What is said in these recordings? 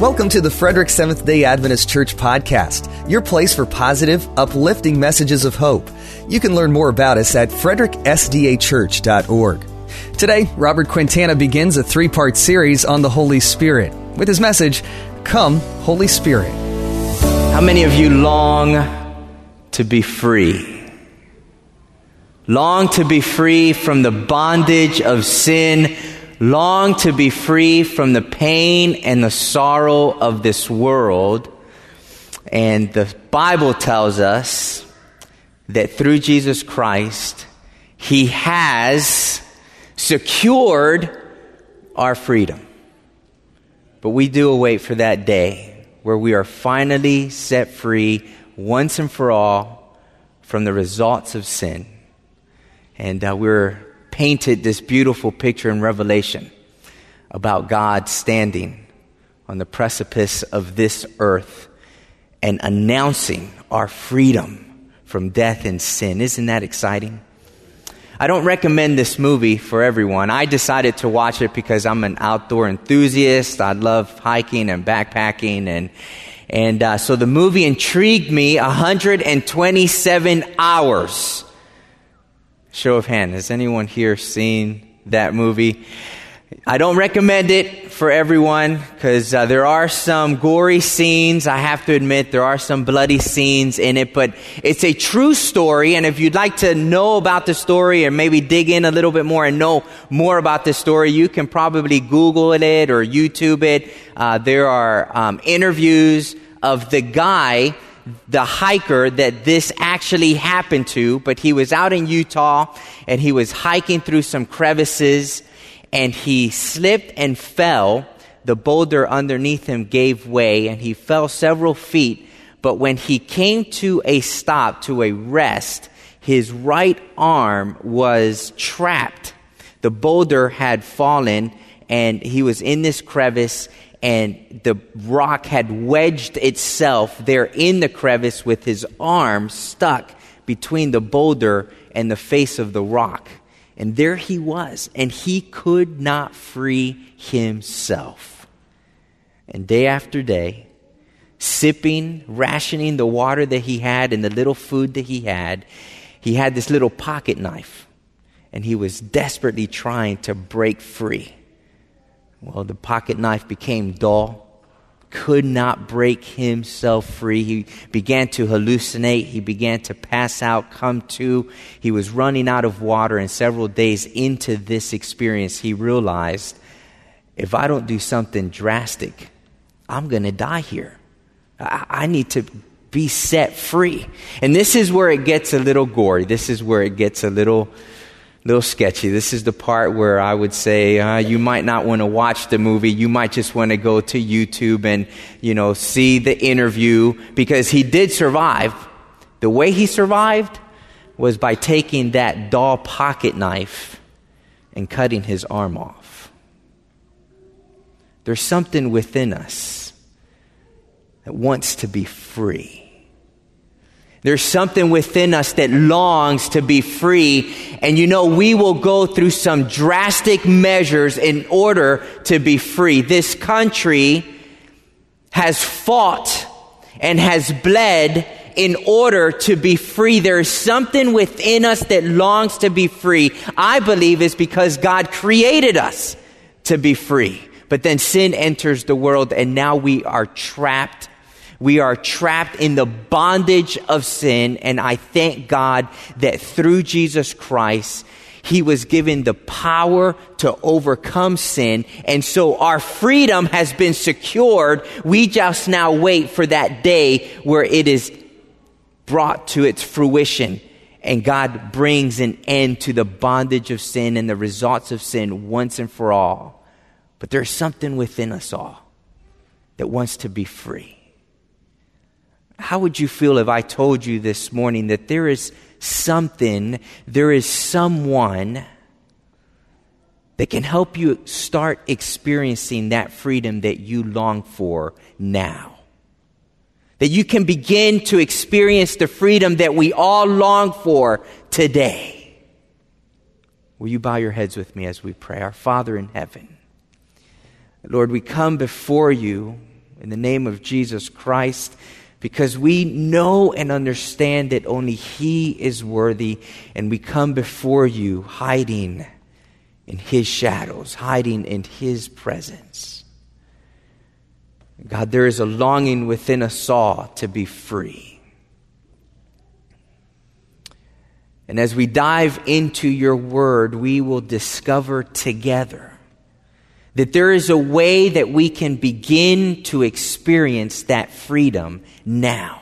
Welcome to the Frederick Seventh day Adventist Church podcast, your place for positive, uplifting messages of hope. You can learn more about us at fredericksdachurch.org. Today, Robert Quintana begins a three part series on the Holy Spirit with his message, Come, Holy Spirit. How many of you long to be free? Long to be free from the bondage of sin long to be free from the pain and the sorrow of this world. And the Bible tells us that through Jesus Christ, He has secured our freedom. But we do await for that day where we are finally set free once and for all from the results of sin. And uh, we're painted this beautiful picture in Revelation about God standing on the precipice of this earth and announcing our freedom from death and sin. Isn't that exciting? I don't recommend this movie for everyone. I decided to watch it because I'm an outdoor enthusiast. I love hiking and backpacking and and uh, so the movie intrigued me 127 hours. Show of hand. Has anyone here seen that movie? I don't recommend it for everyone because uh, there are some gory scenes. I have to admit, there are some bloody scenes in it, but it's a true story. And if you'd like to know about the story and maybe dig in a little bit more and know more about the story, you can probably Google it or YouTube it. Uh, there are um, interviews of the guy the hiker that this actually happened to, but he was out in Utah and he was hiking through some crevices and he slipped and fell. The boulder underneath him gave way and he fell several feet. But when he came to a stop, to a rest, his right arm was trapped. The boulder had fallen and he was in this crevice and the rock had wedged itself there in the crevice with his arm stuck between the boulder and the face of the rock. And there he was, and he could not free himself. And day after day, sipping, rationing the water that he had and the little food that he had, he had this little pocket knife, and he was desperately trying to break free. Well, the pocket knife became dull, could not break himself free. He began to hallucinate. He began to pass out, come to. He was running out of water, and several days into this experience, he realized if I don't do something drastic, I'm going to die here. I, I need to be set free. And this is where it gets a little gory. This is where it gets a little little sketchy. This is the part where I would say uh, you might not want to watch the movie. You might just want to go to YouTube and, you know, see the interview because he did survive. The way he survived was by taking that dull pocket knife and cutting his arm off. There's something within us that wants to be free. There's something within us that longs to be free. And you know, we will go through some drastic measures in order to be free. This country has fought and has bled in order to be free. There is something within us that longs to be free. I believe is because God created us to be free. But then sin enters the world and now we are trapped we are trapped in the bondage of sin, and I thank God that through Jesus Christ, he was given the power to overcome sin. And so our freedom has been secured. We just now wait for that day where it is brought to its fruition and God brings an end to the bondage of sin and the results of sin once and for all. But there's something within us all that wants to be free. How would you feel if I told you this morning that there is something, there is someone that can help you start experiencing that freedom that you long for now? That you can begin to experience the freedom that we all long for today. Will you bow your heads with me as we pray? Our Father in heaven, Lord, we come before you in the name of Jesus Christ because we know and understand that only He is worthy, and we come before you hiding in His shadows, hiding in His presence. God, there is a longing within us all to be free. And as we dive into your word, we will discover together that there is a way that we can begin to experience that freedom now.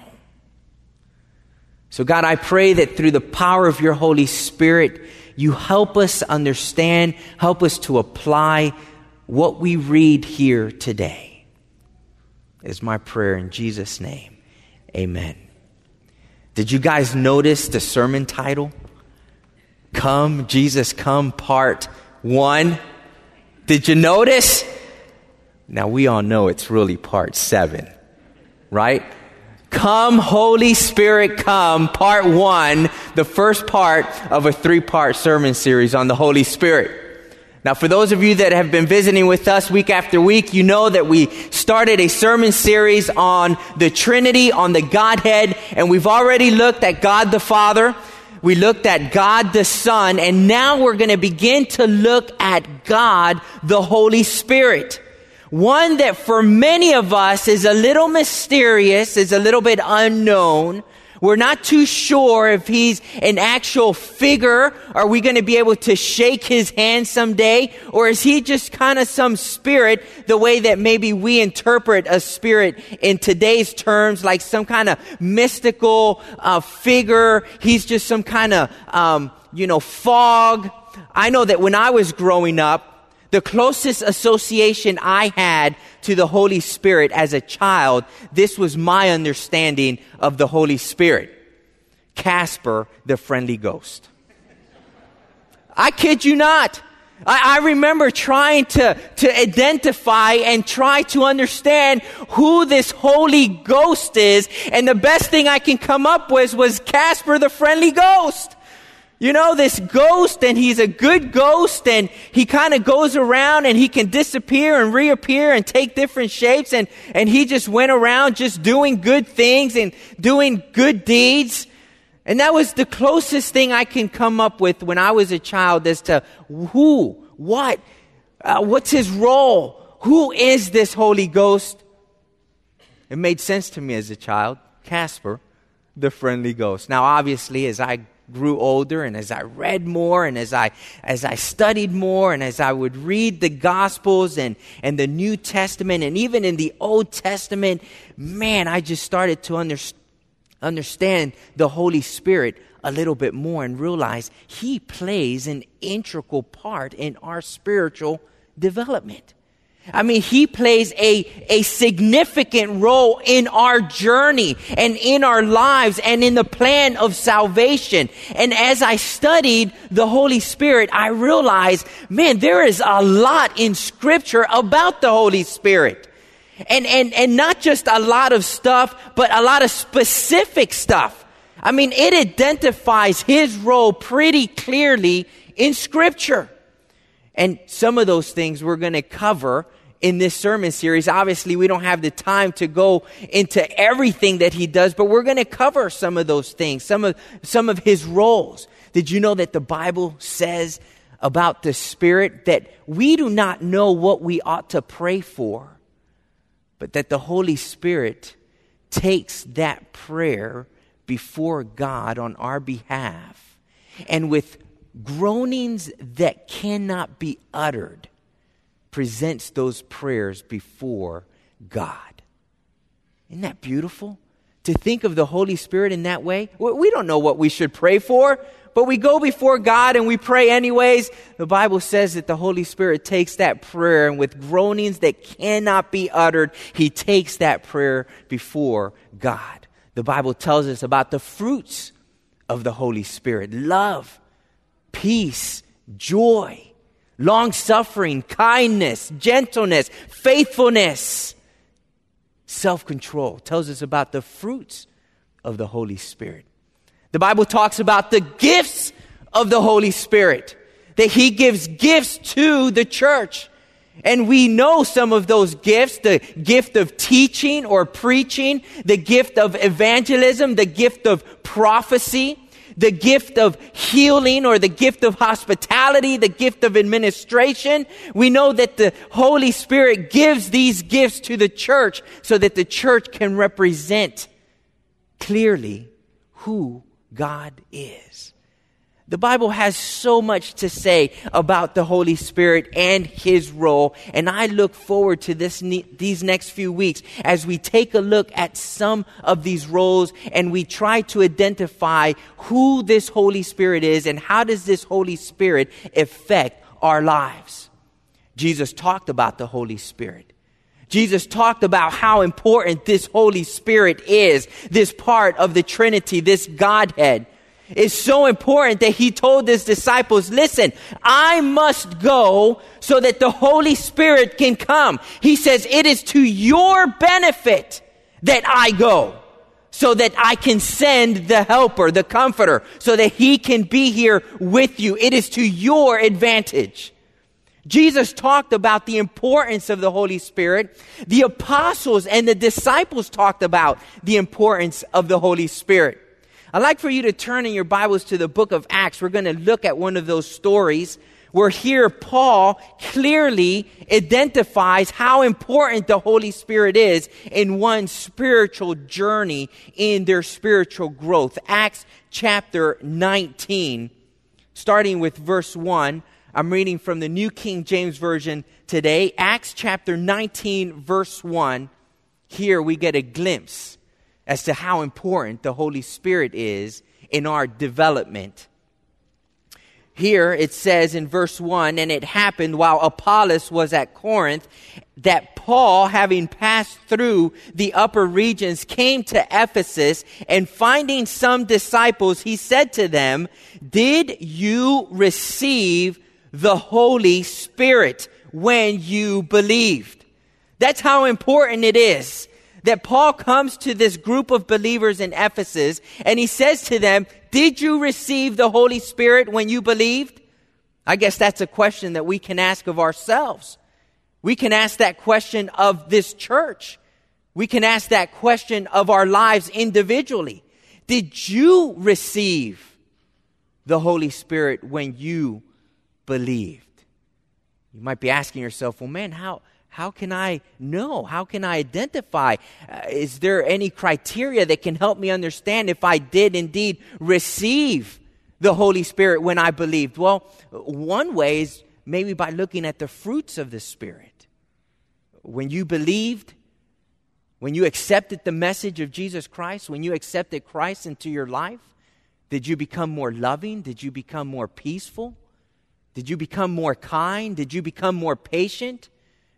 So, God, I pray that through the power of your Holy Spirit, you help us understand, help us to apply what we read here today. Is my prayer in Jesus' name. Amen. Did you guys notice the sermon title? Come, Jesus, come, part one. Did you notice? Now we all know it's really part seven, right? Come, Holy Spirit, come, part one, the first part of a three part sermon series on the Holy Spirit. Now, for those of you that have been visiting with us week after week, you know that we started a sermon series on the Trinity, on the Godhead, and we've already looked at God the Father. We looked at God the Son, and now we're going to begin to look at God the Holy Spirit. One that for many of us is a little mysterious, is a little bit unknown. We're not too sure if he's an actual figure. Are we going to be able to shake his hand someday? Or is he just kind of some spirit, the way that maybe we interpret a spirit in today's terms, like some kind of mystical uh, figure? He's just some kind of, um, you know, fog. I know that when I was growing up, the closest association I had to the Holy Spirit as a child, this was my understanding of the Holy Spirit. Casper, the friendly ghost. I kid you not. I, I, remember trying to, to identify and try to understand who this Holy Ghost is, and the best thing I can come up with was Casper the friendly ghost you know, this ghost and he's a good ghost and he kind of goes around and he can disappear and reappear and take different shapes and, and he just went around just doing good things and doing good deeds. And that was the closest thing I can come up with when I was a child as to who, what, uh, what's his role, who is this Holy Ghost. It made sense to me as a child. Casper, the friendly ghost. Now, obviously, as I grew older and as I read more and as I as I studied more and as I would read the gospels and and the New Testament and even in the Old Testament man I just started to under, understand the Holy Spirit a little bit more and realize he plays an integral part in our spiritual development I mean, he plays a, a significant role in our journey and in our lives and in the plan of salvation. And as I studied the Holy Spirit, I realized, man, there is a lot in scripture about the Holy Spirit. And, and, and not just a lot of stuff, but a lot of specific stuff. I mean, it identifies his role pretty clearly in scripture. And some of those things we're going to cover in this sermon series. Obviously, we don't have the time to go into everything that he does, but we're going to cover some of those things, some of, some of his roles. Did you know that the Bible says about the Spirit that we do not know what we ought to pray for, but that the Holy Spirit takes that prayer before God on our behalf and with groanings that cannot be uttered presents those prayers before God. Isn't that beautiful? To think of the Holy Spirit in that way? We don't know what we should pray for, but we go before God and we pray anyways. The Bible says that the Holy Spirit takes that prayer and with groanings that cannot be uttered, He takes that prayer before God. The Bible tells us about the fruits of the Holy Spirit love, peace, joy, long suffering, kindness, gentleness, faithfulness, self control. Tells us about the fruits of the Holy Spirit. The Bible talks about the gifts of the Holy Spirit, that He gives gifts to the church. And we know some of those gifts, the gift of teaching or preaching, the gift of evangelism, the gift of prophecy, the gift of healing or the gift of hospitality, the gift of administration. We know that the Holy Spirit gives these gifts to the church so that the church can represent clearly who God is. The Bible has so much to say about the Holy Spirit and His role, and I look forward to this, these next few weeks as we take a look at some of these roles and we try to identify who this Holy Spirit is and how does this Holy Spirit affect our lives. Jesus talked about the Holy Spirit. Jesus talked about how important this Holy Spirit is, this part of the Trinity, this Godhead is so important that he told his disciples, listen, I must go so that the Holy Spirit can come. He says, it is to your benefit that I go so that I can send the helper, the comforter, so that he can be here with you. It is to your advantage. Jesus talked about the importance of the Holy Spirit. The apostles and the disciples talked about the importance of the Holy Spirit. I'd like for you to turn in your Bibles to the book of Acts. We're going to look at one of those stories where here Paul clearly identifies how important the Holy Spirit is in one's spiritual journey in their spiritual growth. Acts chapter 19, starting with verse 1. I'm reading from the New King James Version today. Acts chapter 19, verse 1. Here we get a glimpse as to how important the Holy Spirit is in our development. Here it says in verse 1 And it happened while Apollos was at Corinth that Paul, having passed through the upper regions, came to Ephesus and finding some disciples, he said to them, Did you receive the Holy Spirit when you believed? That's how important it is that Paul comes to this group of believers in Ephesus and he says to them, Did you receive the Holy Spirit when you believed? I guess that's a question that we can ask of ourselves. We can ask that question of this church. We can ask that question of our lives individually. Did you receive the Holy Spirit when you believed? You might be asking yourself, well, man, how, how can I know? How can I identify? Uh, is there any criteria that can help me understand if I did indeed receive the Holy Spirit when I believed? Well, one way is maybe by looking at the fruits of the Spirit. When you believed, when you accepted the message of Jesus Christ, when you accepted Christ into your life, did you become more loving? Did you become more peaceful? Did you become more kind? Did you become more patient?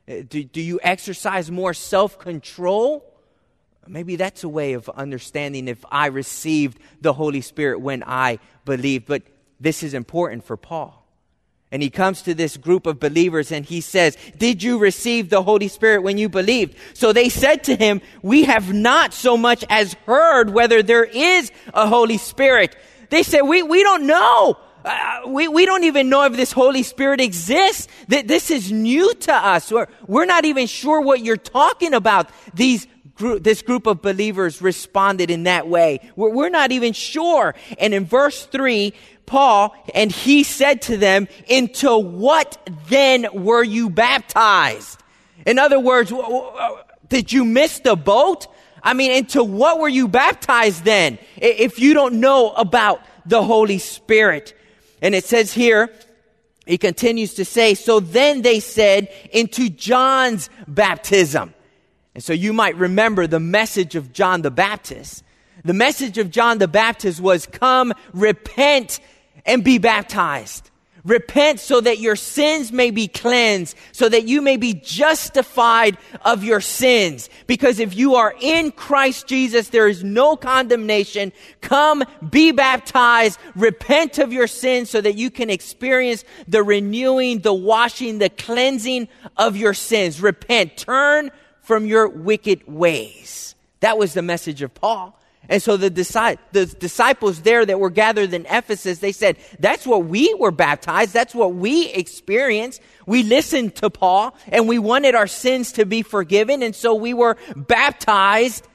Uh, do, do you exercise more self control? Maybe that's a way of understanding if I received the Holy Spirit when I believed. But this is important for Paul. And he comes to this group of believers and he says, Did you receive the Holy Spirit when you believed? So they said to him, We have not so much as heard whether there is a Holy Spirit. They said, We, we don't know. Uh, we, we don't even know if this Holy Spirit exists. That this is new to us. We're, we're not even sure what you're talking about. These this group of believers responded in that way. We're, we're not even sure. And in verse three, Paul, and he said to them, into what then were you baptized? In other words, did you miss the boat? I mean, into what were you baptized then? If you don't know about the Holy Spirit. And it says here, he continues to say, so then they said into John's baptism. And so you might remember the message of John the Baptist. The message of John the Baptist was come, repent, and be baptized. Repent so that your sins may be cleansed, so that you may be justified of your sins. Because if you are in Christ Jesus, there is no condemnation. Come, be baptized, repent of your sins so that you can experience the renewing, the washing, the cleansing of your sins. Repent, turn from your wicked ways. That was the message of Paul. And so the, disciples there that were gathered in Ephesus, they said, that's what we were baptized. That's what we experienced. We listened to Paul and we wanted our sins to be forgiven. And so we were baptized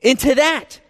into that.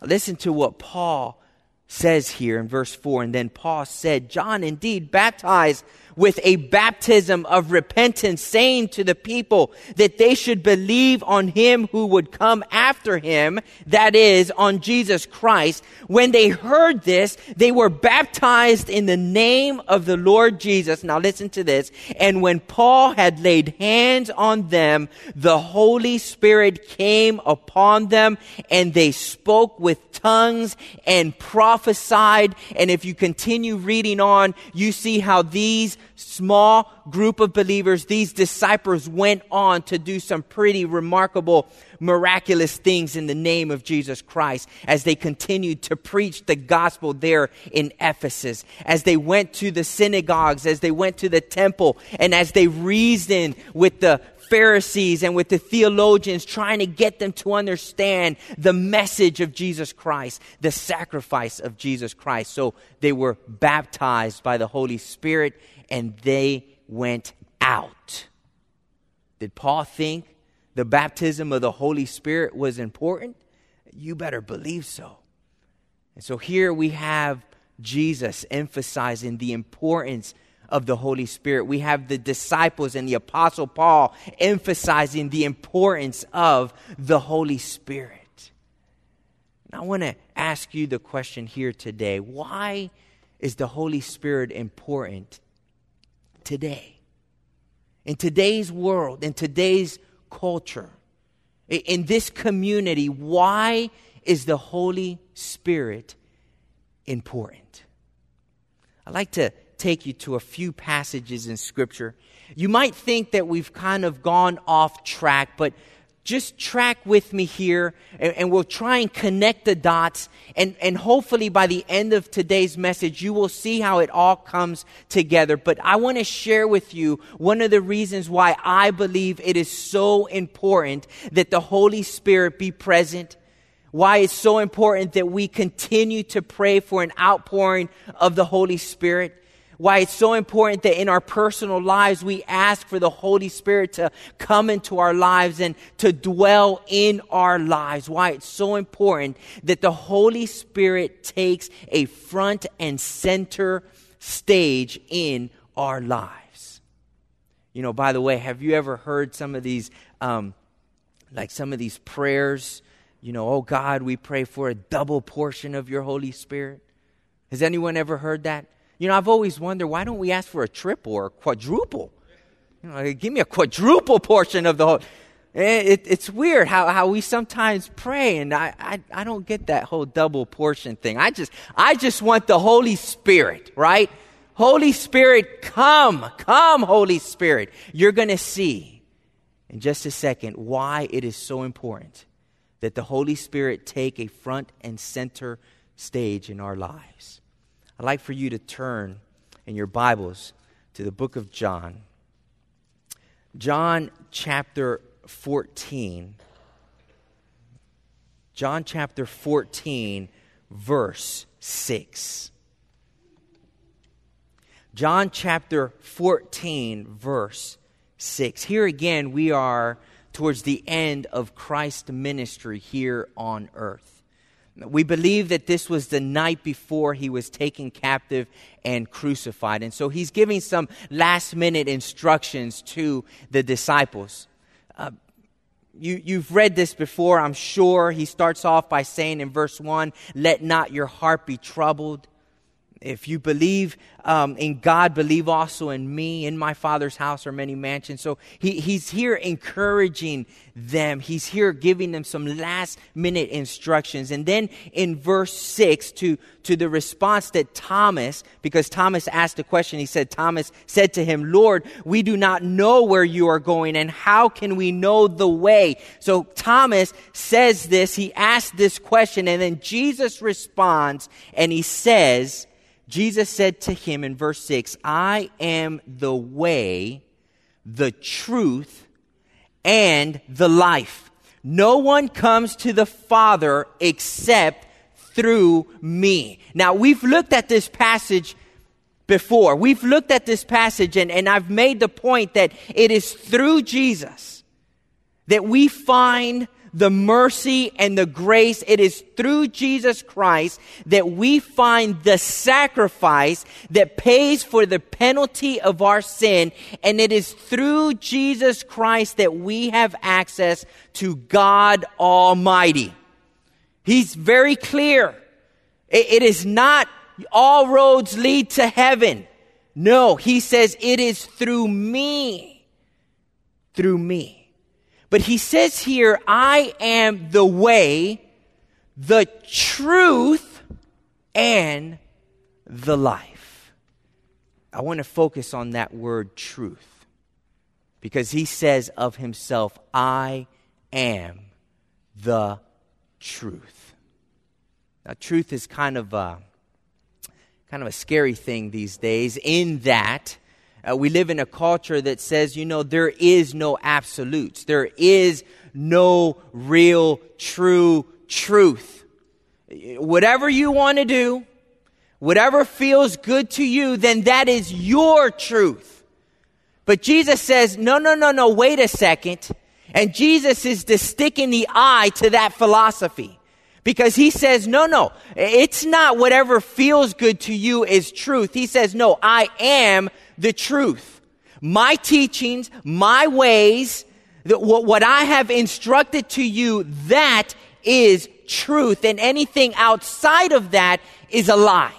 Now listen to what Paul says here in verse 4. And then Paul said, John indeed baptized with a baptism of repentance, saying to the people that they should believe on him who would come after him, that is, on Jesus Christ. When they heard this, they were baptized in the name of the Lord Jesus. Now listen to this. And when Paul had laid hands on them, the Holy Spirit came upon them and they spoke with tongues and prophesied. And if you continue reading on, you see how these small group of believers, these disciples went on to do some pretty remarkable, miraculous things in the name of Jesus Christ as they continued to preach the gospel there in Ephesus, as they went to the synagogues, as they went to the temple, and as they reasoned with the Pharisees and with the theologians trying to get them to understand the message of Jesus Christ, the sacrifice of Jesus Christ. So they were baptized by the Holy Spirit and they went out. Did Paul think the baptism of the Holy Spirit was important? You better believe so. And so here we have Jesus emphasizing the importance of the Holy Spirit. We have the disciples and the Apostle Paul emphasizing the importance of the Holy Spirit. And I want to ask you the question here today why is the Holy Spirit important today? In today's world, in today's culture, in this community, why is the Holy Spirit important? I'd like to take you to a few passages in Scripture. You might think that we've kind of gone off track, but just track with me here and, and, we'll try and connect the dots. And, and hopefully by the end of today's message, you will see how it all comes together. But I want to share with you one of the reasons why I believe it is so important that the Holy Spirit be present why it's so important that we continue to pray for an outpouring of the Holy Spirit why it's so important that in our personal lives we ask for the Holy Spirit to come into our lives and to dwell in our lives. Why it's so important that the Holy Spirit takes a front and center stage in our lives. You know, by the way, have you ever heard some of these, um, like some of these prayers? You know, oh God, we pray for a double portion of your Holy Spirit. Has anyone ever heard that? You know, I've always wondered why don't we ask for a triple or a quadruple? You know, give me a quadruple portion of the whole. Eh, it, it's weird how, how we sometimes pray, and I, I, I don't get that whole double portion thing. I just, I just want the Holy Spirit, right? Holy Spirit, come, come, Holy Spirit. You're going to see in just a second why it is so important that the Holy Spirit take a front and center stage in our lives. I'd like for you to turn in your Bibles to the book of John. John chapter 14. John chapter 14, verse 6. John chapter 14, verse 6. Here again, we are towards the end of Christ's ministry here on earth. We believe that this was the night before he was taken captive and crucified. And so he's giving some last minute instructions to the disciples. Uh, you, you've read this before, I'm sure. He starts off by saying in verse 1 Let not your heart be troubled. If you believe um, in God, believe also in me. In my Father's house are many mansions. So he, he's here encouraging them. He's here giving them some last minute instructions. And then in verse 6, to, to the response that Thomas, because Thomas asked a question, he said, Thomas said to him, Lord, we do not know where you are going, and how can we know the way? So Thomas says this, he asked this question, and then Jesus responds, and he says, Jesus said to him in verse 6, I am the way, the truth, and the life. No one comes to the Father except through me. Now, we've looked at this passage before. We've looked at this passage and, and I've made the point that it is through Jesus that we find the mercy and the grace. It is through Jesus Christ that we find the sacrifice that pays for the penalty of our sin. And it is through Jesus Christ that we have access to God Almighty. He's very clear. it, it is not all roads lead to heaven. No, he says it is through me. Through me. But he says here, I am the way, the truth, and the life. I want to focus on that word truth because he says of himself, I am the truth. Now, truth is kind of a, kind of a scary thing these days in that uh, we live in a culture that says, you know, there is no absolutes. There is no real, true truth. Whatever you want to do, whatever feels good to you, then that is your truth. But Jesus says, no, no, no, no, wait a second. And Jesus is the stick in the eye to that philosophy. Because he says, no, no, it's not whatever feels good to you is truth. He says, no, I am the truth. My teachings, my ways, what I have instructed to you, that is truth. And anything outside of that is a lie.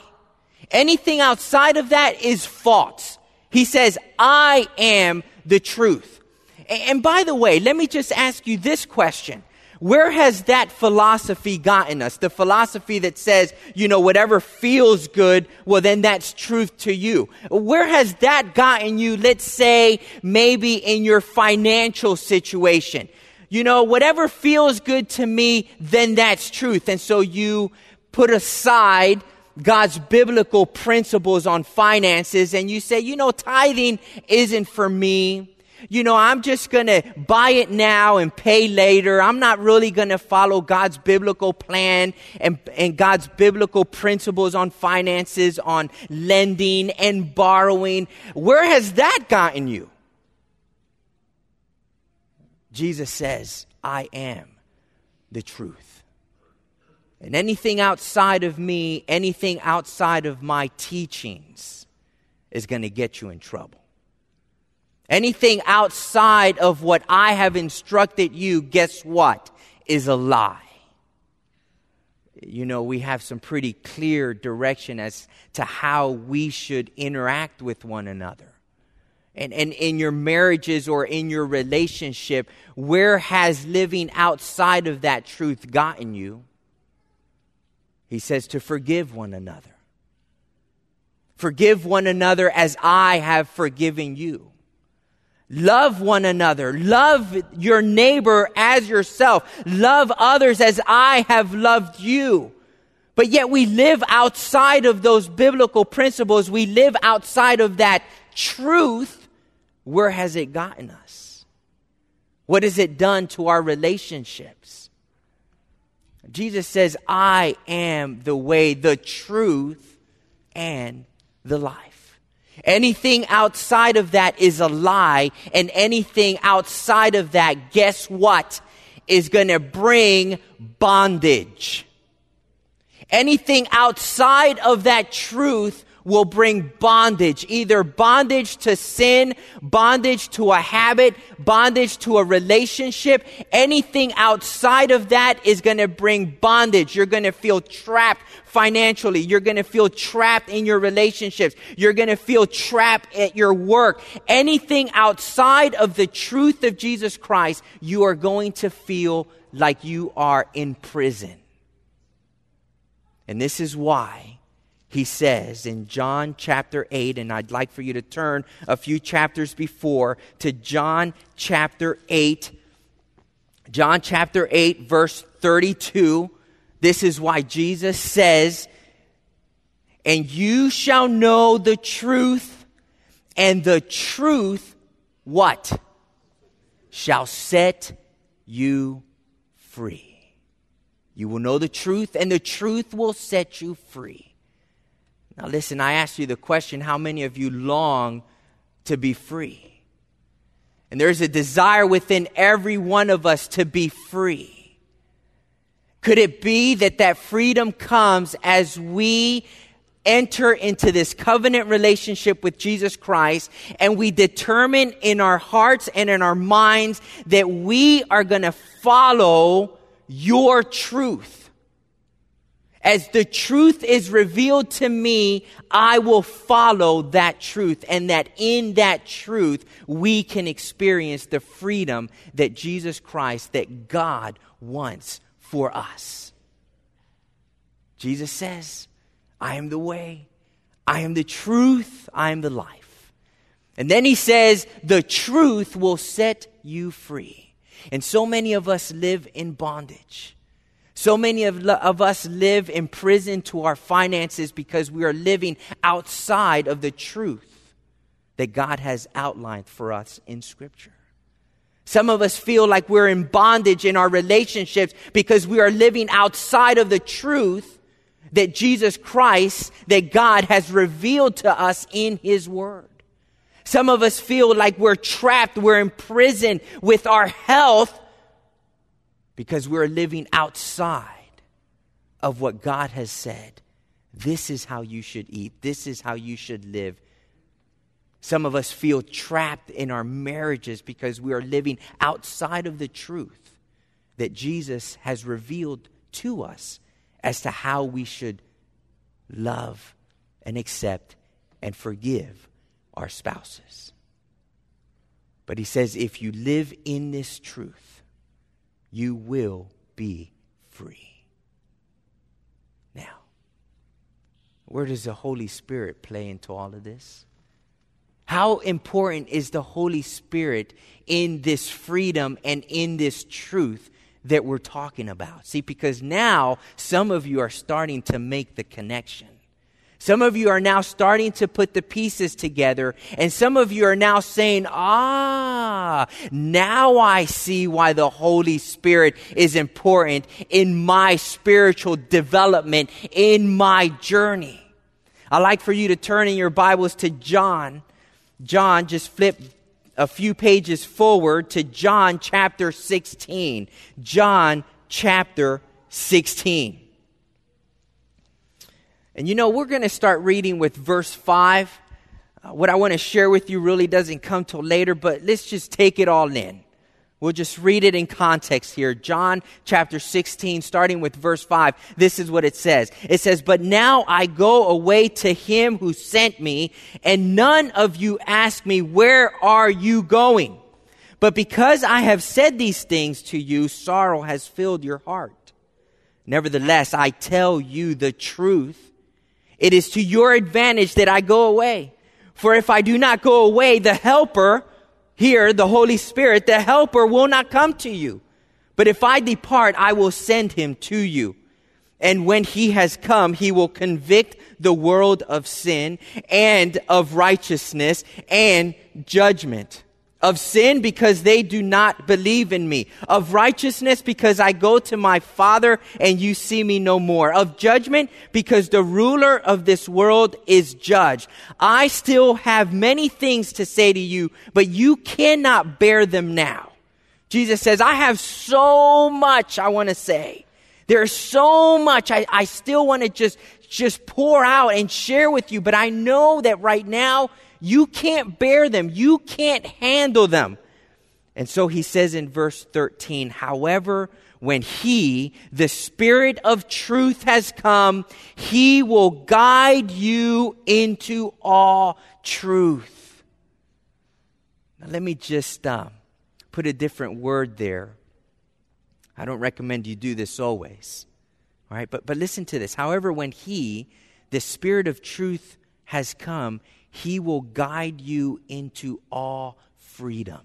Anything outside of that is false. He says, I am the truth. And by the way, let me just ask you this question. Where has that philosophy gotten us? The philosophy that says, you know, whatever feels good, well, then that's truth to you. Where has that gotten you, let's say, maybe in your financial situation? You know, whatever feels good to me, then that's truth. And so you put aside God's biblical principles on finances and you say, you know, tithing isn't for me you know, I'm just going to buy it now and pay later. I'm not really going to follow God's biblical plan and, and God's biblical principles on finances, on lending and borrowing. Where has that gotten you? Jesus says, I am the truth. And anything outside of me, anything outside of my teachings is going to get you in trouble. Anything outside of what I have instructed you, guess what? Is a lie. You know, we have some pretty clear direction as to how we should interact with one another. And, and in your marriages or in your relationship, where has living outside of that truth gotten you? He says to forgive one another. Forgive one another as I have forgiven you. Love one another. Love your neighbor as yourself. Love others as I have loved you. But yet we live outside of those biblical principles. We live outside of that truth. Where has it gotten us? What has it done to our relationships? Jesus says, I am the way, the truth, and the life. Anything outside of that is a lie, and anything outside of that, guess what? Is going to bring bondage. Anything outside of that truth will bring bondage, either bondage to sin, bondage to a habit, bondage to a relationship. Anything outside of that is going to bring bondage. You're going to feel trapped financially. You're going to feel trapped in your relationships. You're going to feel trapped at your work. Anything outside of the truth of Jesus Christ, you are going to feel like you are in prison. And this is why he says in John chapter 8, and I'd like for you to turn a few chapters before to John chapter 8. John chapter 8, verse 32. This is why Jesus says, And you shall know the truth, and the truth, what? Shall set you free. You will know the truth, and the truth will set you free. Now, listen, I asked you the question how many of you long to be free? And there's a desire within every one of us to be free. Could it be that that freedom comes as we enter into this covenant relationship with Jesus Christ and we determine in our hearts and in our minds that we are going to follow your truth. As the truth is revealed to me, I will follow that truth, and that in that truth, we can experience the freedom that Jesus Christ, that God wants for us. Jesus says, I am the way, I am the truth, I am the life. And then he says, the truth will set you free. And so many of us live in bondage. So many of, of us live in prison to our finances because we are living outside of the truth that God has outlined for us in Scripture. Some of us feel like we're in bondage in our relationships because we are living outside of the truth that Jesus Christ, that God has revealed to us in His Word. Some of us feel like we're trapped, we're in prison with our health because we're living outside of what God has said. This is how you should eat, this is how you should live. Some of us feel trapped in our marriages because we are living outside of the truth that Jesus has revealed to us as to how we should love and accept and forgive our spouses. But he says, if you live in this truth, you will be free. Now, where does the Holy Spirit play into all of this? How important is the Holy Spirit in this freedom and in this truth that we're talking about? See, because now some of you are starting to make the connection. Some of you are now starting to put the pieces together, and some of you are now saying, Ah, now I see why the Holy Spirit is important in my spiritual development, in my journey. I'd like for you to turn in your Bibles to John. John, just flip a few pages forward to John chapter 16. John chapter 16. And you know, we're going to start reading with verse 5. Uh, what I want to share with you really doesn't come till later, but let's just take it all in. We'll just read it in context here. John chapter 16, starting with verse 5. This is what it says. It says, But now I go away to him who sent me, and none of you ask me, Where are you going? But because I have said these things to you, sorrow has filled your heart. Nevertheless, I tell you the truth. It is to your advantage that I go away. For if I do not go away, the helper, here, the Holy Spirit, the helper will not come to you. But if I depart, I will send him to you. And when he has come, he will convict the world of sin and of righteousness and judgment of sin because they do not believe in me, of righteousness because I go to my Father and you see me no more, of judgment because the ruler of this world is judged. I still have many things to say to you, but you cannot bear them now. Jesus says, I have so much I want to say. There's so much I, I still want to just, just pour out and share with you, but I know that right now you can't bear them. You can't handle them. And so he says in verse 13, however, when he, the Spirit of truth has come, he will guide you into all truth. Now, let me just uh, put a different word there. I don't recommend you do this always. All right, but, but listen to this. However, when he, the Spirit of truth, has come, he will guide you into all freedom.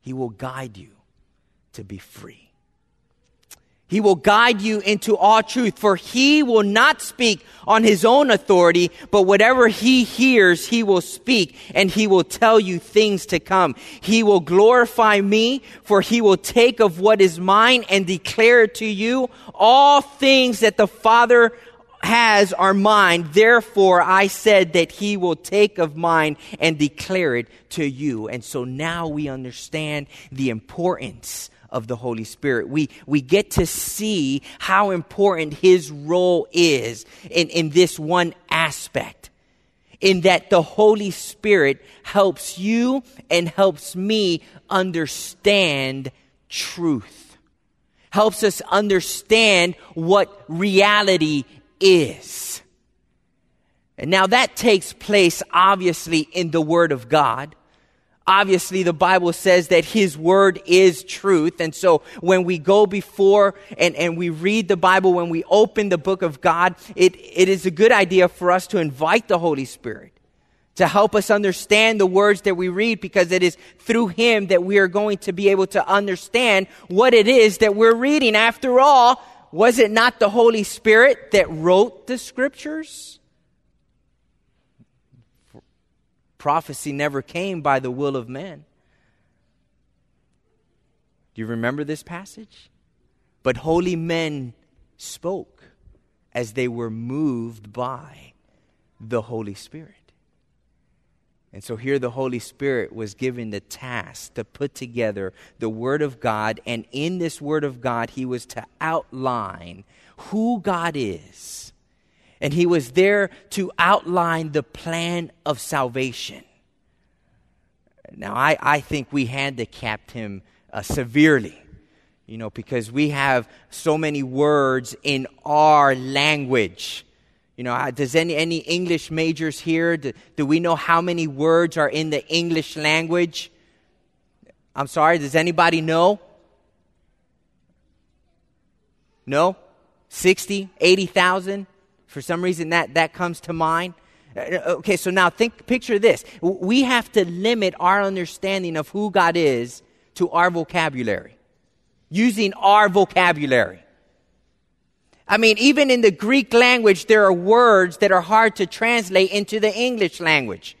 He will guide you to be free. He will guide you into all truth, for he will not speak on his own authority, but whatever he hears, he will speak, and he will tell you things to come. He will glorify me, for he will take of what is mine and declare it to you. All things that the Father has are mine. Therefore, I said that he will take of mine and declare it to you. And so now we understand the importance of the Holy Spirit. We, we get to see how important his role is in, in this one aspect. In that the Holy Spirit helps you and helps me understand truth. Helps us understand what reality is. And now that takes place obviously in the Word of God obviously the Bible says that His Word is truth. And so when we go before and, and we read the Bible, when we open the book of God, it, it is a good idea for us to invite the Holy Spirit to help us understand the words that we read because it is through Him that we are going to be able to understand what it is that we're reading. After all, was it not the Holy Spirit that wrote the scriptures? prophecy never came by the will of man. Do you remember this passage? But holy men spoke as they were moved by the Holy Spirit. And so here the Holy Spirit was given the task to put together the Word of God, and in this Word of God, he was to outline who God is and he was there to outline the plan of salvation. Now, I, I think we handicapped him uh, severely, you know, because we have so many words in our language. You know, does any, any English majors here, do, do we know how many words are in the English language? I'm sorry, does anybody know? No? 60, 80,000? For some reason, that, that comes to mind. Uh, uh, okay, so now think, picture this. We have to limit our understanding of who God is to our vocabulary, using our vocabulary. I mean, even in the Greek language, there are words that are hard to translate into the English language.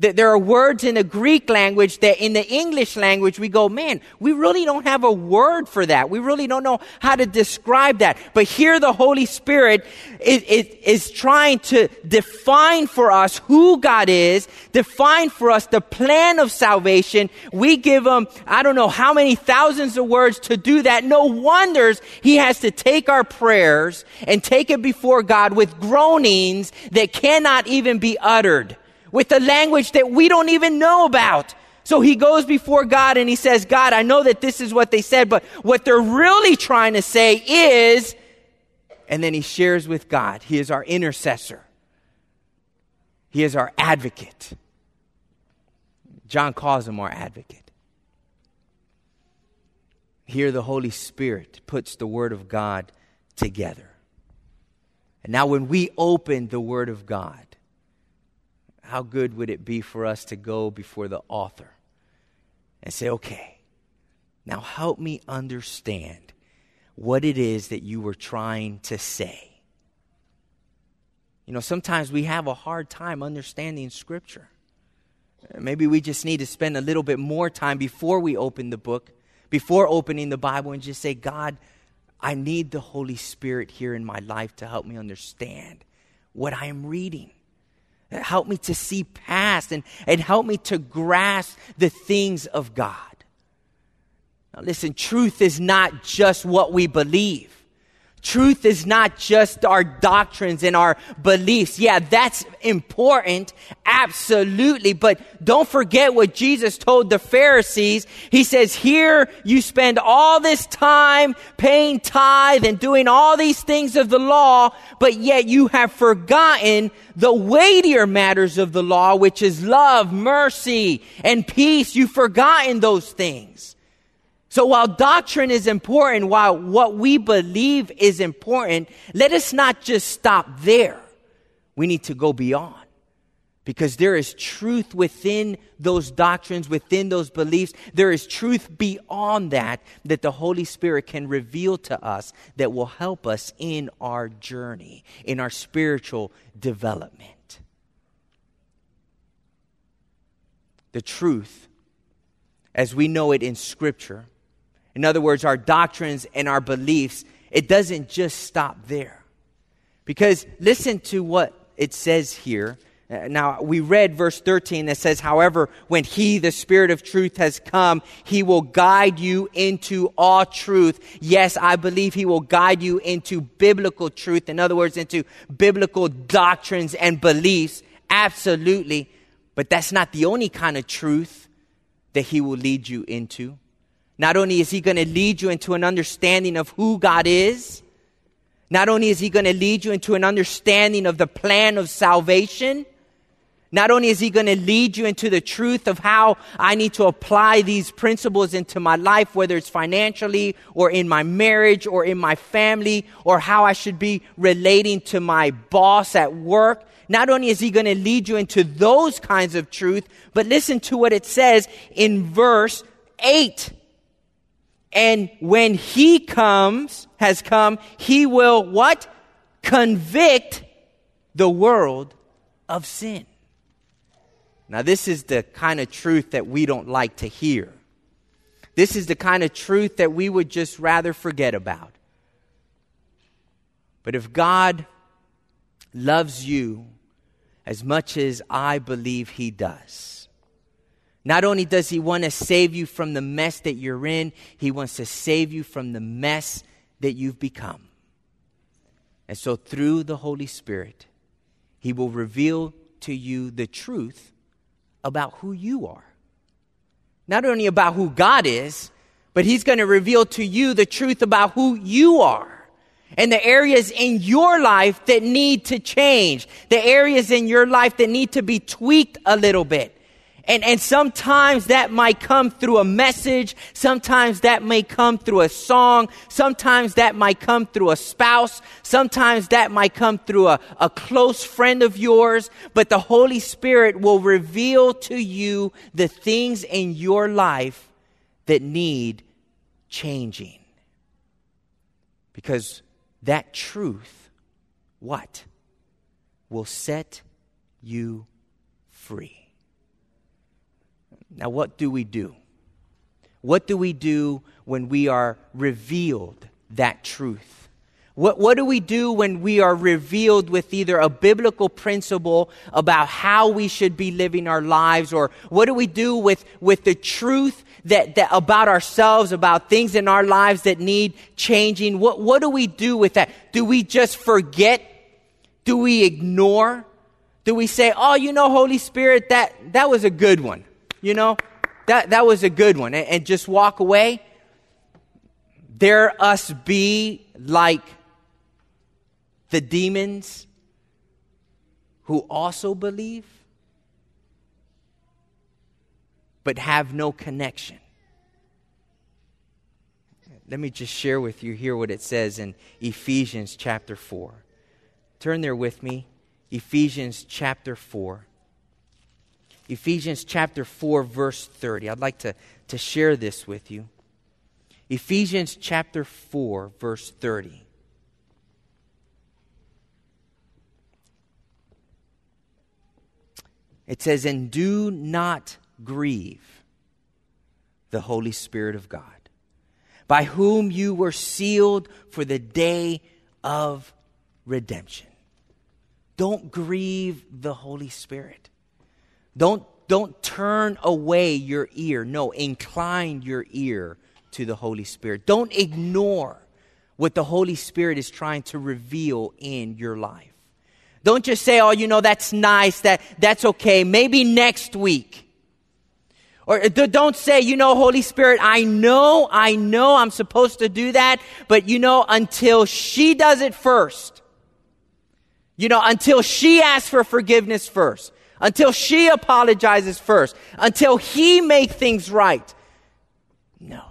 There are words in the Greek language that in the English language we go, man, we really don't have a word for that. We really don't know how to describe that. But here the Holy Spirit is, is, is trying to define for us who God is, define for us the plan of salvation. We give him, I don't know how many thousands of words to do that. No wonders he has to take our prayers and take it before God with groanings that cannot even be uttered with a language that we don't even know about. So he goes before God and he says, God, I know that this is what they said, but what they're really trying to say is, and then he shares with God. He is our intercessor. He is our advocate. John calls him our advocate. Here, the Holy Spirit puts the Word of God together. And now, when we open the Word of God, how good would it be for us to go before the author and say, okay, now help me understand what it is that you were trying to say. You know, sometimes we have a hard time understanding Scripture. Maybe we just need to spend a little bit more time before we open the book, before opening the Bible, and just say, God, I need the Holy Spirit here in my life to help me understand what I am reading. Help me to see past and, and help me to grasp the things of God. Now, listen, truth is not just what we believe. Truth is not just our doctrines and our beliefs. Yeah, that's important. Absolutely. But don't forget what Jesus told the Pharisees. He says, here you spend all this time paying tithe and doing all these things of the law, but yet you have forgotten the weightier matters of the law, which is love, mercy, and peace. You've forgotten those things. So while doctrine is important, while what we believe is important, let us not just stop there. We need to go beyond. Because there is truth within those doctrines, within those beliefs. There is truth beyond that that the Holy Spirit can reveal to us that will help us in our journey, in our spiritual development. The truth, as we know it in Scripture, in other words, our doctrines and our beliefs, it doesn't just stop there. Because listen to what it says here uh, now, we read verse 13 that says, however, when he, the Spirit of truth, has come, he will guide you into all truth. Yes, I believe he will guide you into biblical truth. In other words, into biblical doctrines and beliefs. Absolutely. But that's not the only kind of truth that he will lead you into. Not only is he going to lead you into an understanding of who God is, not only is he going to lead you into an understanding of the plan of salvation, not only is he going to lead you into the truth of how I need to apply these principles into my life, whether it's financially or in my marriage or in my family or how I should be relating to my boss at work. Not only is he going to lead you into those kinds of truth, but listen to what it says in verse 8. And when he comes, has come, he will what? Convict the world of sin. Now, this is the kind of truth that we don't like to hear. This is the kind of truth that we would just rather forget about. But if God loves you as much as I believe He does, not only does He want to save you from the mess that you're in, He wants to save you from the mess that you've become. And so, through the Holy Spirit, He will reveal to you the truth about who you are. Not only about who God is, but He's going to reveal to you the truth about who you are and the areas in your life that need to change, the areas in your life that need to be tweaked a little bit. And, and sometimes that might come through a message. Sometimes that may come through a song. Sometimes that might come through a spouse. Sometimes that might come through a, a close friend of yours. But the Holy Spirit will reveal to you the things in your life that need changing. Because that truth, what? Will set you free. Now, what do we do? What do we do when we are revealed that truth? What, what do we do when we are revealed with either a biblical principle about how we should be living our lives, or what do we do with, with the truth that, that about ourselves, about things in our lives that need changing? What, what do we do with that? Do we just forget? Do we ignore? Do we say, oh, you know, Holy Spirit, that, that was a good one? You know, that, that was a good one. And, and just walk away. There us be like the demons who also believe but have no connection. Let me just share with you here what it says in Ephesians chapter 4. Turn there with me. Ephesians chapter 4. Ephesians chapter 4, verse 30. I'd like to, to share this with you. Ephesians chapter 4, verse 30. It says, And do not grieve the Holy Spirit of God, by whom you were sealed for the day of redemption. Don't grieve the Holy Spirit. Don't, don't turn away your ear. No, incline your ear to the Holy Spirit. Don't ignore what the Holy Spirit is trying to reveal in your life. Don't just say, oh, you know, that's nice, that, that's okay, maybe next week. Or uh, don't say, you know, Holy Spirit, I know, I know I'm supposed to do that, but you know, until she does it first, you know, until she asks for forgiveness first, until she apologizes first, until he makes things right. No.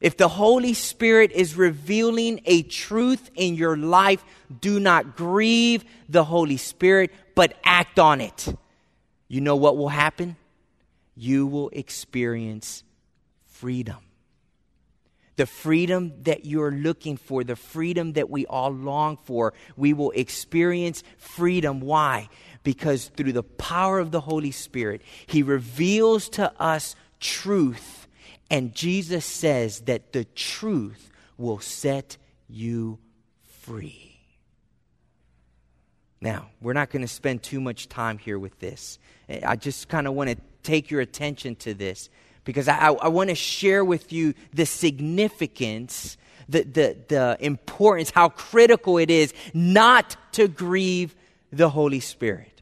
If the Holy Spirit is revealing a truth in your life, do not grieve the Holy Spirit, but act on it. You know what will happen? You will experience freedom. The freedom that you're looking for, the freedom that we all long for, we will experience freedom. Why? Because through the power of the Holy Spirit, He reveals to us truth. And Jesus says that the truth will set you free. Now, we're not going to spend too much time here with this. I just kind of want to take your attention to this because I, I want to share with you the significance, the, the, the importance, how critical it is not to grieve the Holy Spirit.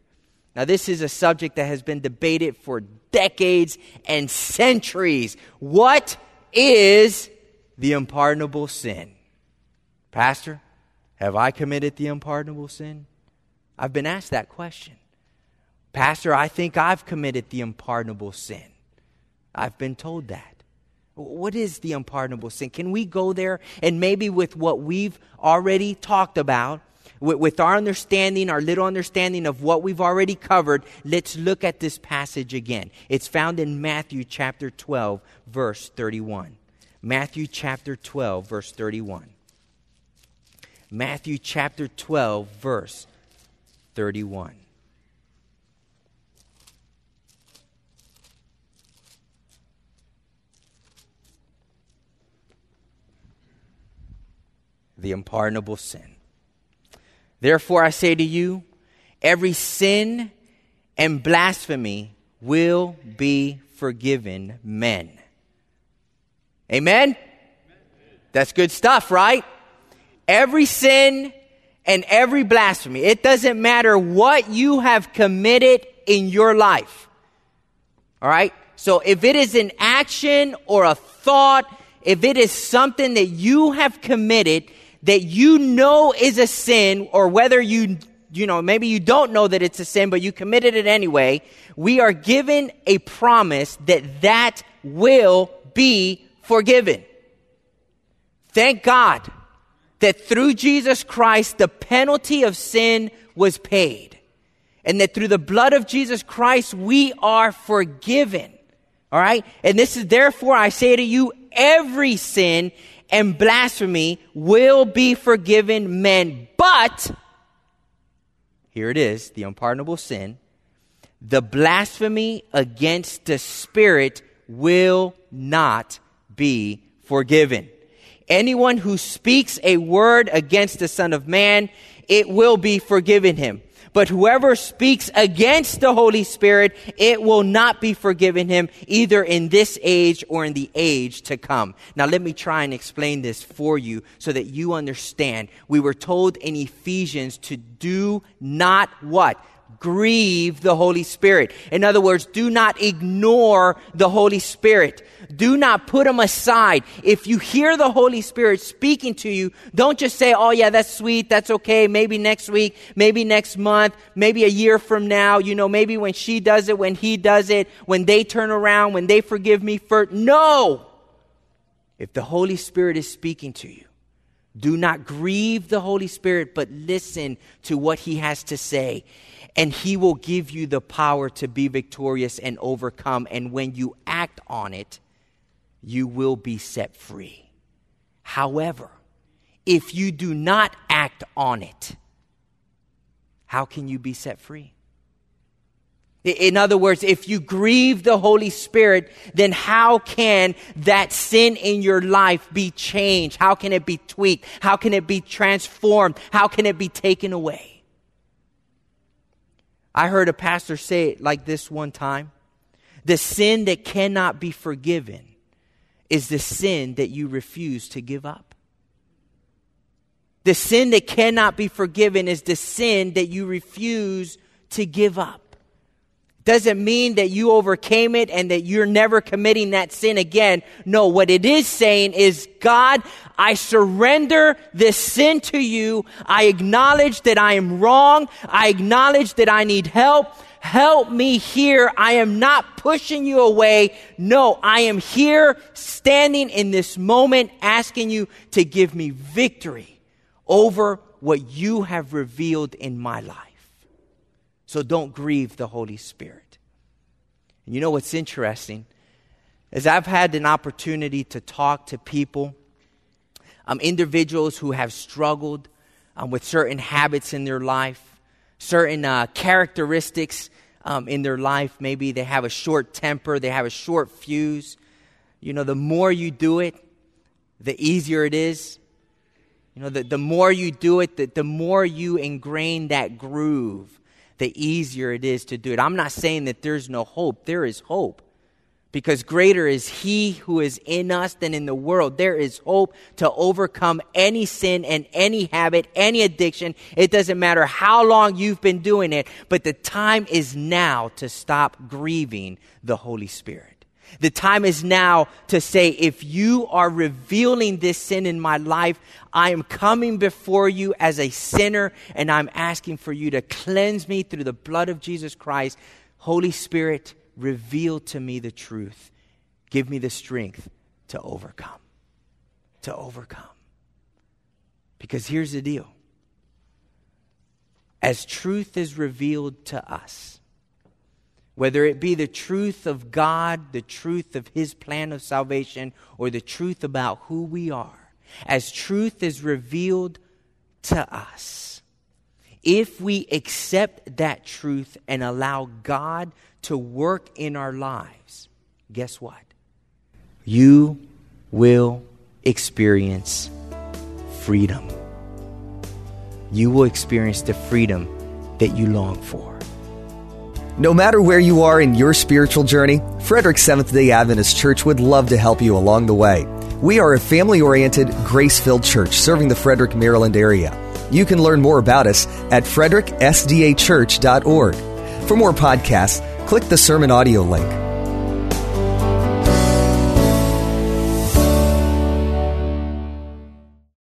Now, this is a subject that has been debated for decades and centuries. What is the unpardonable sin? Pastor, have I committed the unpardonable sin? I've been asked that question. Pastor, I think I've committed the unpardonable sin. I've been told that. What is the unpardonable sin? Can we go there and maybe with what we've already talked about, with, with, our understanding, our little understanding of what we've already covered, let's look at this passage again. It's found in Matthew chapter 12, verse 31. Matthew chapter 12, verse 31. Matthew chapter 12, verse 31. the unpardonable sin. Therefore, I say to you, every sin and blasphemy will be forgiven men. Amen? That's good stuff, right? Every sin and every blasphemy. It doesn't matter what you have committed in your life. All right? So if it is an action or a thought, if it is something that you have committed, that you know is a sin, or whether you, you know, maybe you don't know that it's a sin, but you committed it anyway, we are given a promise that that will be forgiven. Thank God that through Jesus Christ, the penalty of sin was paid. And that through the blood of Jesus Christ, we are forgiven. All right? And this is therefore I say to you, every sin and blasphemy will be forgiven men. But, here it is, the unpardonable sin, the blasphemy against the Spirit will not be forgiven. Anyone who speaks a word against the Son of Man, it will be forgiven him. But whoever speaks against the Holy Spirit, it will not be forgiven him either in this age or in the age to come. Now let me try and explain this for you so that you understand. We were told in Ephesians to do not what? Grieve the Holy Spirit. In other words, do not ignore the Holy Spirit. Do not put him aside. If you hear the Holy Spirit speaking to you, don't just say, oh yeah, that's sweet, that's okay, maybe next week, maybe next month, maybe a year from now, you know, maybe when she does it, when he does it, when they turn around, when they forgive me first. No! If the Holy Spirit is speaking to you, do not grieve the Holy Spirit, but listen to what he has to say and He will give you the power to be victorious and overcome. And when you act on it, you will be set free. However, if you do not act on it, how can you be set free? In other words, if you grieve the Holy Spirit, then how can that sin in your life be changed? How can it be tweaked? How can it be transformed? How can it be taken away? I heard a pastor say it like this one time The sin that cannot be forgiven is the sin that you refuse to give up. The sin that cannot be forgiven is the sin that you refuse to give up doesn't mean that you overcame it and that you're never committing that sin again. No, what it is saying is, God, I surrender this sin to you. I acknowledge that I am wrong. I acknowledge that I need help. Help me here. I am not pushing you away. No, I am here standing in this moment asking you to give me victory over what you have revealed in my life. So don't grieve the Holy Spirit. And you know what's interesting? Is I've had an opportunity to talk to people, um, individuals who have struggled um, with certain habits in their life, certain uh, characteristics um, in their life. Maybe they have a short temper, they have a short fuse. You know, the more you do it, the easier it is. You know, the, the more you do it, the, the more you ingrain that groove, the easier it is to do it. I'm not saying that there's no hope. There is hope. Because greater is He who is in us than in the world. There is hope to overcome any sin and any habit, any addiction. It doesn't matter how long you've been doing it, but the time is now to stop grieving the Holy Spirit. The time is now to say, if you are revealing this sin in my life, I am coming before you as a sinner and I'm asking for you to cleanse me through the blood of Jesus Christ. Holy Spirit, reveal to me the truth. Give me the strength to overcome. To overcome. Because here's the deal as truth is revealed to us, whether it be the truth of God, the truth of His plan of salvation, or the truth about who we are, as truth is revealed to us, if we accept that truth and allow God to work in our lives, guess what? You will experience freedom. You will experience the freedom that you long for. No matter where you are in your spiritual journey, Frederick Seventh day Adventist Church would love to help you along the way. We are a family oriented, grace filled church serving the Frederick, Maryland area. You can learn more about us at fredericksdachurch.org. For more podcasts, click the sermon audio link.